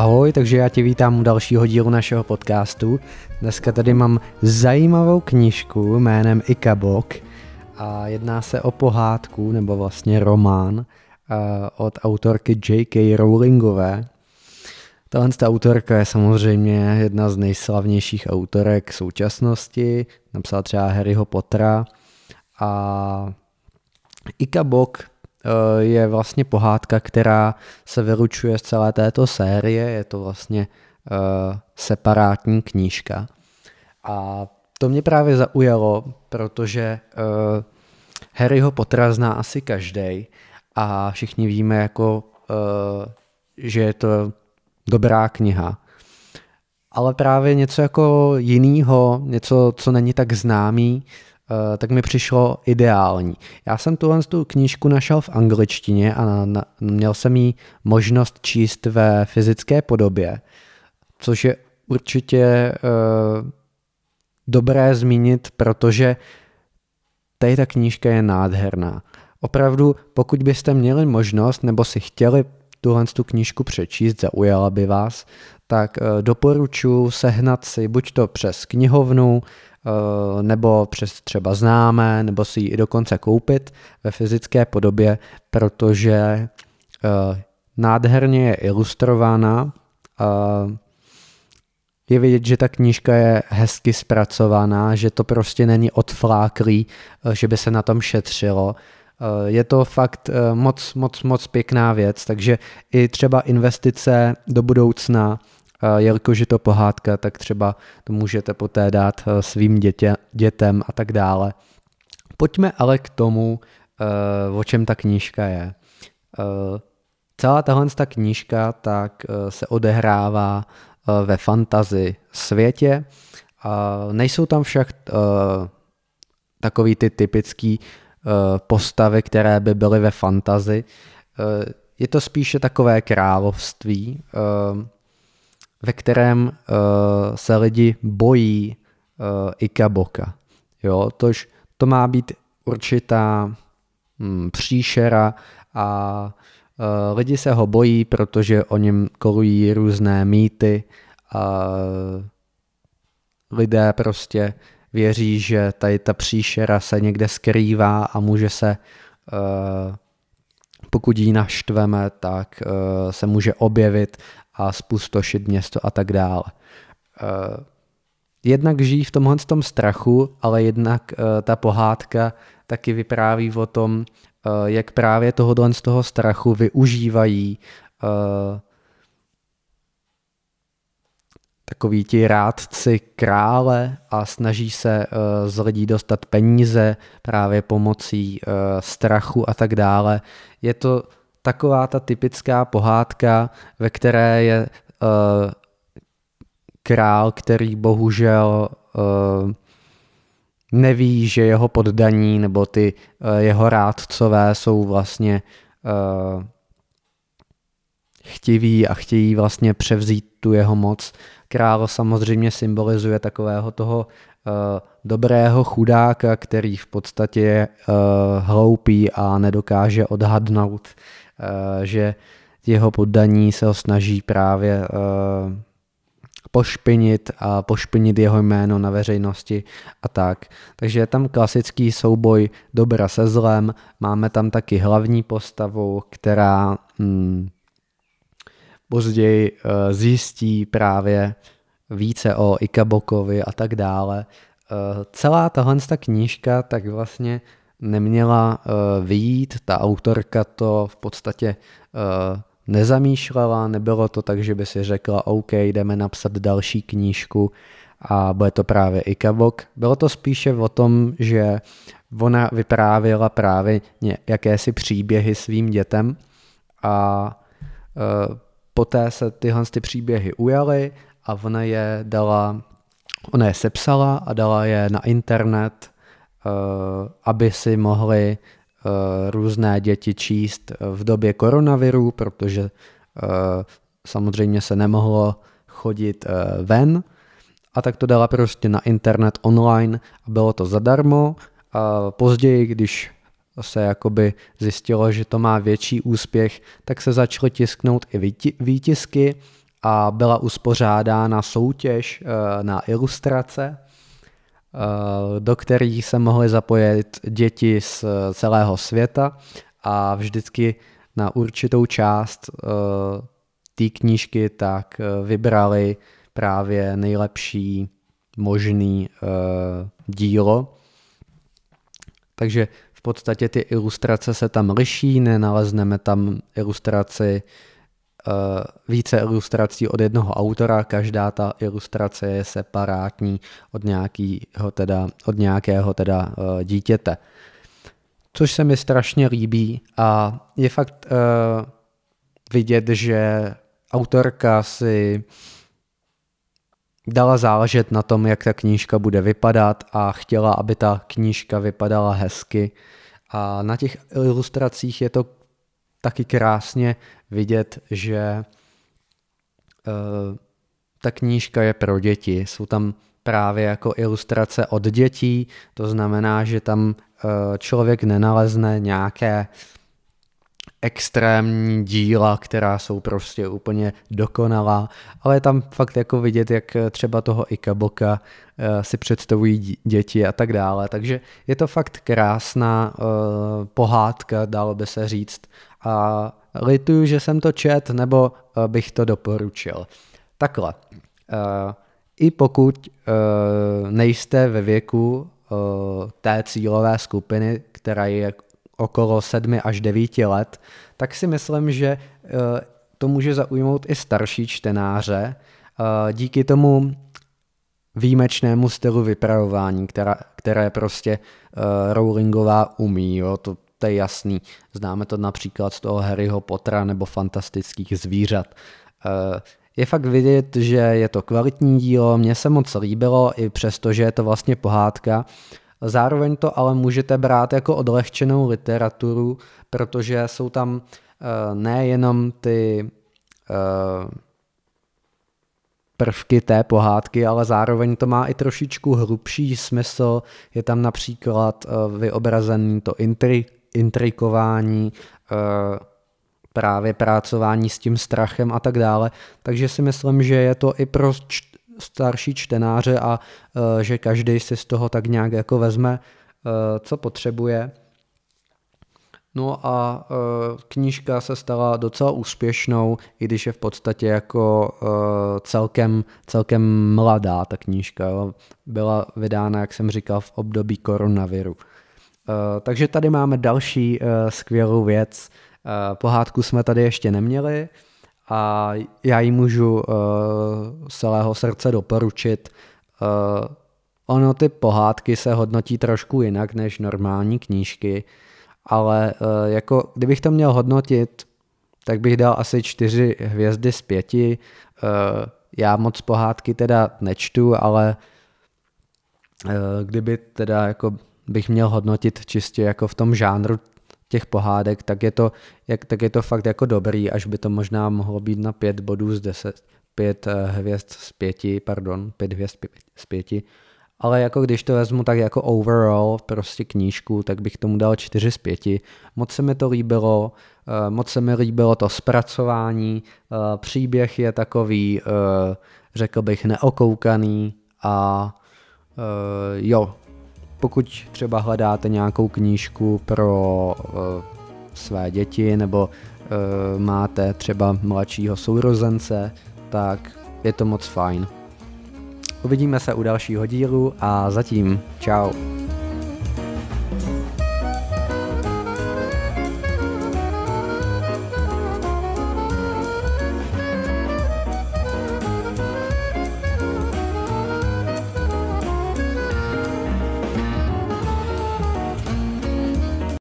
Ahoj, takže já tě vítám u dalšího dílu našeho podcastu. Dneska tady mám zajímavou knížku jménem Ikabok a jedná se o pohádku, nebo vlastně román od autorky J.K. Rowlingové. Tahle ta autorka je samozřejmě jedna z nejslavnějších autorek současnosti, napsala třeba Harryho Pottera a Ikabok Eh, je vlastně pohádka, která se vylučuje z celé této série, je to vlastně uh, separátní knížka. A to mě právě zaujalo, protože uh, Harryho Pottera zná asi každý a všichni víme, jako, že je to dobrá kniha. Ale právě něco jako jinýho, něco, co není tak známý, Eh, tak mi přišlo ideální. Já jsem tuhle tu knížku našel v angličtině a na, měl jsem jí možnost číst ve fyzické podobě, což je určitě uh, dobré zmínit, protože tady ta knížka je nádherná. Opravdu, pokud byste měli možnost nebo si chtěli tuhle tu knížku přečíst, zaujala by vás, tak uh, doporučuji sehnat si buď to přes knihovnu, Eh, nebo přes třeba známé, nebo si ji i dokonce koupit ve fyzické podobě, protože eh, nádherně je ilustrována. Je vidět, že ta knížka je hezky zpracovaná, že to prostě není odfláklý, eh, že by se na tom šetřilo. Je to fakt moc, moc, moc pěkná věc, takže i třeba investice do budoucna jelikož je to pohádka, tak třeba to můžete poté dát eh, svým dětě, dětem a tak dále. Pojďme ale k tomu, eh, o čem ta knížka je. Eh, celá tahle ta knížka tak se odehrává ve fantazi světě. Nejsou tam však takový ty typický postavy, které by byly ve fantazi. Je to spíše takové království, ve kterém uh, se lidi bojí uh, Ikaboka. Jo, tož to má být určitá hm, příšera a uh, lidi se ho bojí, protože o něm kolují různé mýty a lidé prostě věří, že tady ta příšera se někde skrývá a může se, pokud ji naštveme, tak se může objevit a spustošit město a tak dále. Eh, jednak žijí v tomhle tom strachu, ale jednak eh, ta pohádka taky vypráví o tom, eh, jak právě tohohle z toho strachu využívají takový ti rádci krále a snaží se z lidí dostat peníze právě pomocí strachu a tak dále. Je to taková ta typická pohádka, ve které je uh, král, který bohužel uh, neví, že jeho poddaní nebo ty uh, jeho rádcové jsou vlastně uh, chtiví a chtějí vlastně převzít tu jeho moc. Král samozřejmě symbolizuje takového toho uh, dobrého chudáka, který v podstatě je uh, hloupý a nedokáže odhadnout Eh, že jeho poddaní se ho snaží právě eh, pošpinit a pošpinit jeho jméno na veřejnosti a tak. Takže je tam klasický souboj dobra se zlem, máme tam taky hlavní postavu, která hmm, později uh, zjistí právě více o Ikabokovi a tak dále. Uh, celá tahle knížka tak vlastně neměla uh, vyjít, ta autorka to v podstatě nezamýšlela, nebylo to tak, že by si řekla, OK, jdeme napsat další knížku a bude to právě Ikabok. Bylo to spíše o tom, že ona vyprávěla právě jakési příběhy svým dětem a poté se tyhle ty příběhy ujaly a ona je dala, ona je sepsala a dala je na internet Eh, aby si mohli eh, různé děti číst v době koronaviru, protože eh, samozřejmě se nemohlo chodit ven a tak to dala prostě na internet online a bylo to zadarmo. A později, když se jakoby zjistilo, že to má větší úspěch, tak se začaly tisknout i výtisky a byla uspořádána soutěž na ilustrace, do kterých se mohly zapojit děti z celého světa a vždycky na určitou část té knížky tak vybrali právě nejlepší možný dílo. Takže v podstatě ty ilustrace se tam liší, nenalezneme tam ilustraci, uh, více ilustrací od jednoho autora, každá ta ilustrace je separátní od nějakého teda, od nějakého teda uh, dítěte. Což se mi strašně líbí a je fakt uh, vidět, že autorka si dala záležet na tom, jak ta knížka bude vypadat a chtěla, aby ta knížka vypadala hezky. A na těch ilustracích je to taky krásně vidět, že uh, ta knížka je pro děti. Jsou tam právě jako ilustrace od dětí, to znamená, že tam uh, člověk nenalezne nějaké extrémní díla, která jsou prostě úplně dokonalá, ale je tam fakt jako vidět, jak třeba toho Ikaboka uh, si představují děti a tak dále. Takže je to fakt krásná uh, pohádka, dalo by se říct. A lituju, že jsem to čet, nebo bych to doporučil. Takhle. I pokud nejste ve věku té cílové skupiny, která je okolo 7 až 9 let, tak si myslím, že eh, to může zaujmout i starší čtenáře. Eh, díky tomu výjimečnému stylu vypravování, která, které prostě uh, Rowlingová umí, jo, to, to je jasný. Známe to například z toho Harryho Pottera nebo fantastických zvířat. Je fakt vidět, že je to kvalitní dílo, mně se moc líbilo, i přesto, že je to vlastně pohádka, Zároveň to ale můžete brát jako odlehčenou literaturu, protože jsou tam uh, nejenom ty uh, prvky té pohádky, ale zároveň to má i trošičku hrubší smysl. Je tam například uh, vyobrazený to intri, intrikování, právě prácování s tím strachem a tak dále. Takže si myslím, že je to i pro starší čtenáře a uh, že každý si z toho tak nějak jako vezme, uh, co potřebuje. No a uh, knížka se stala docela úspěšnou, i když je v podstatě jako celkem, celkem mladá ta knížka. Jo. Byla vydána, jak jsem říkal, v období koronaviru. Takže tady máme další skvělou věc. Pohádku jsme tady ještě neměli, a já ji můžu uh, z celého srdce doporučit. Uh, ono ty pohádky se hodnotí trošku jinak než normální knížky, ale uh, jako kdybych to měl hodnotit, tak bych dal asi čtyři hvězdy z pěti. Uh, já moc pohádky teda nečtu, ale uh, kdyby teda jako bych měl hodnotit čistě jako v tom žánru těch pohádek, tak je to, jak, tak je to fakt jako dobrý, až by to možná mohlo být na pět bodů z deset, pět eh, hvězd z pěti, pardon, pět hvězd z pěti, ale jako když to vezmu tak jako overall prostě knížku, tak bych tomu dal čtyři z pěti. Moc se mi to líbilo, uh, moc se mi líbilo to zpracování, uh, příběh je takový, řekl bych, neokoukaný a jo, pokud třeba hledáte nějakou knížku pro uh, své děti nebo uh, máte třeba mladšího sourozence, tak je to moc fajn. Uvidíme se u dalšího dílu a zatím čau.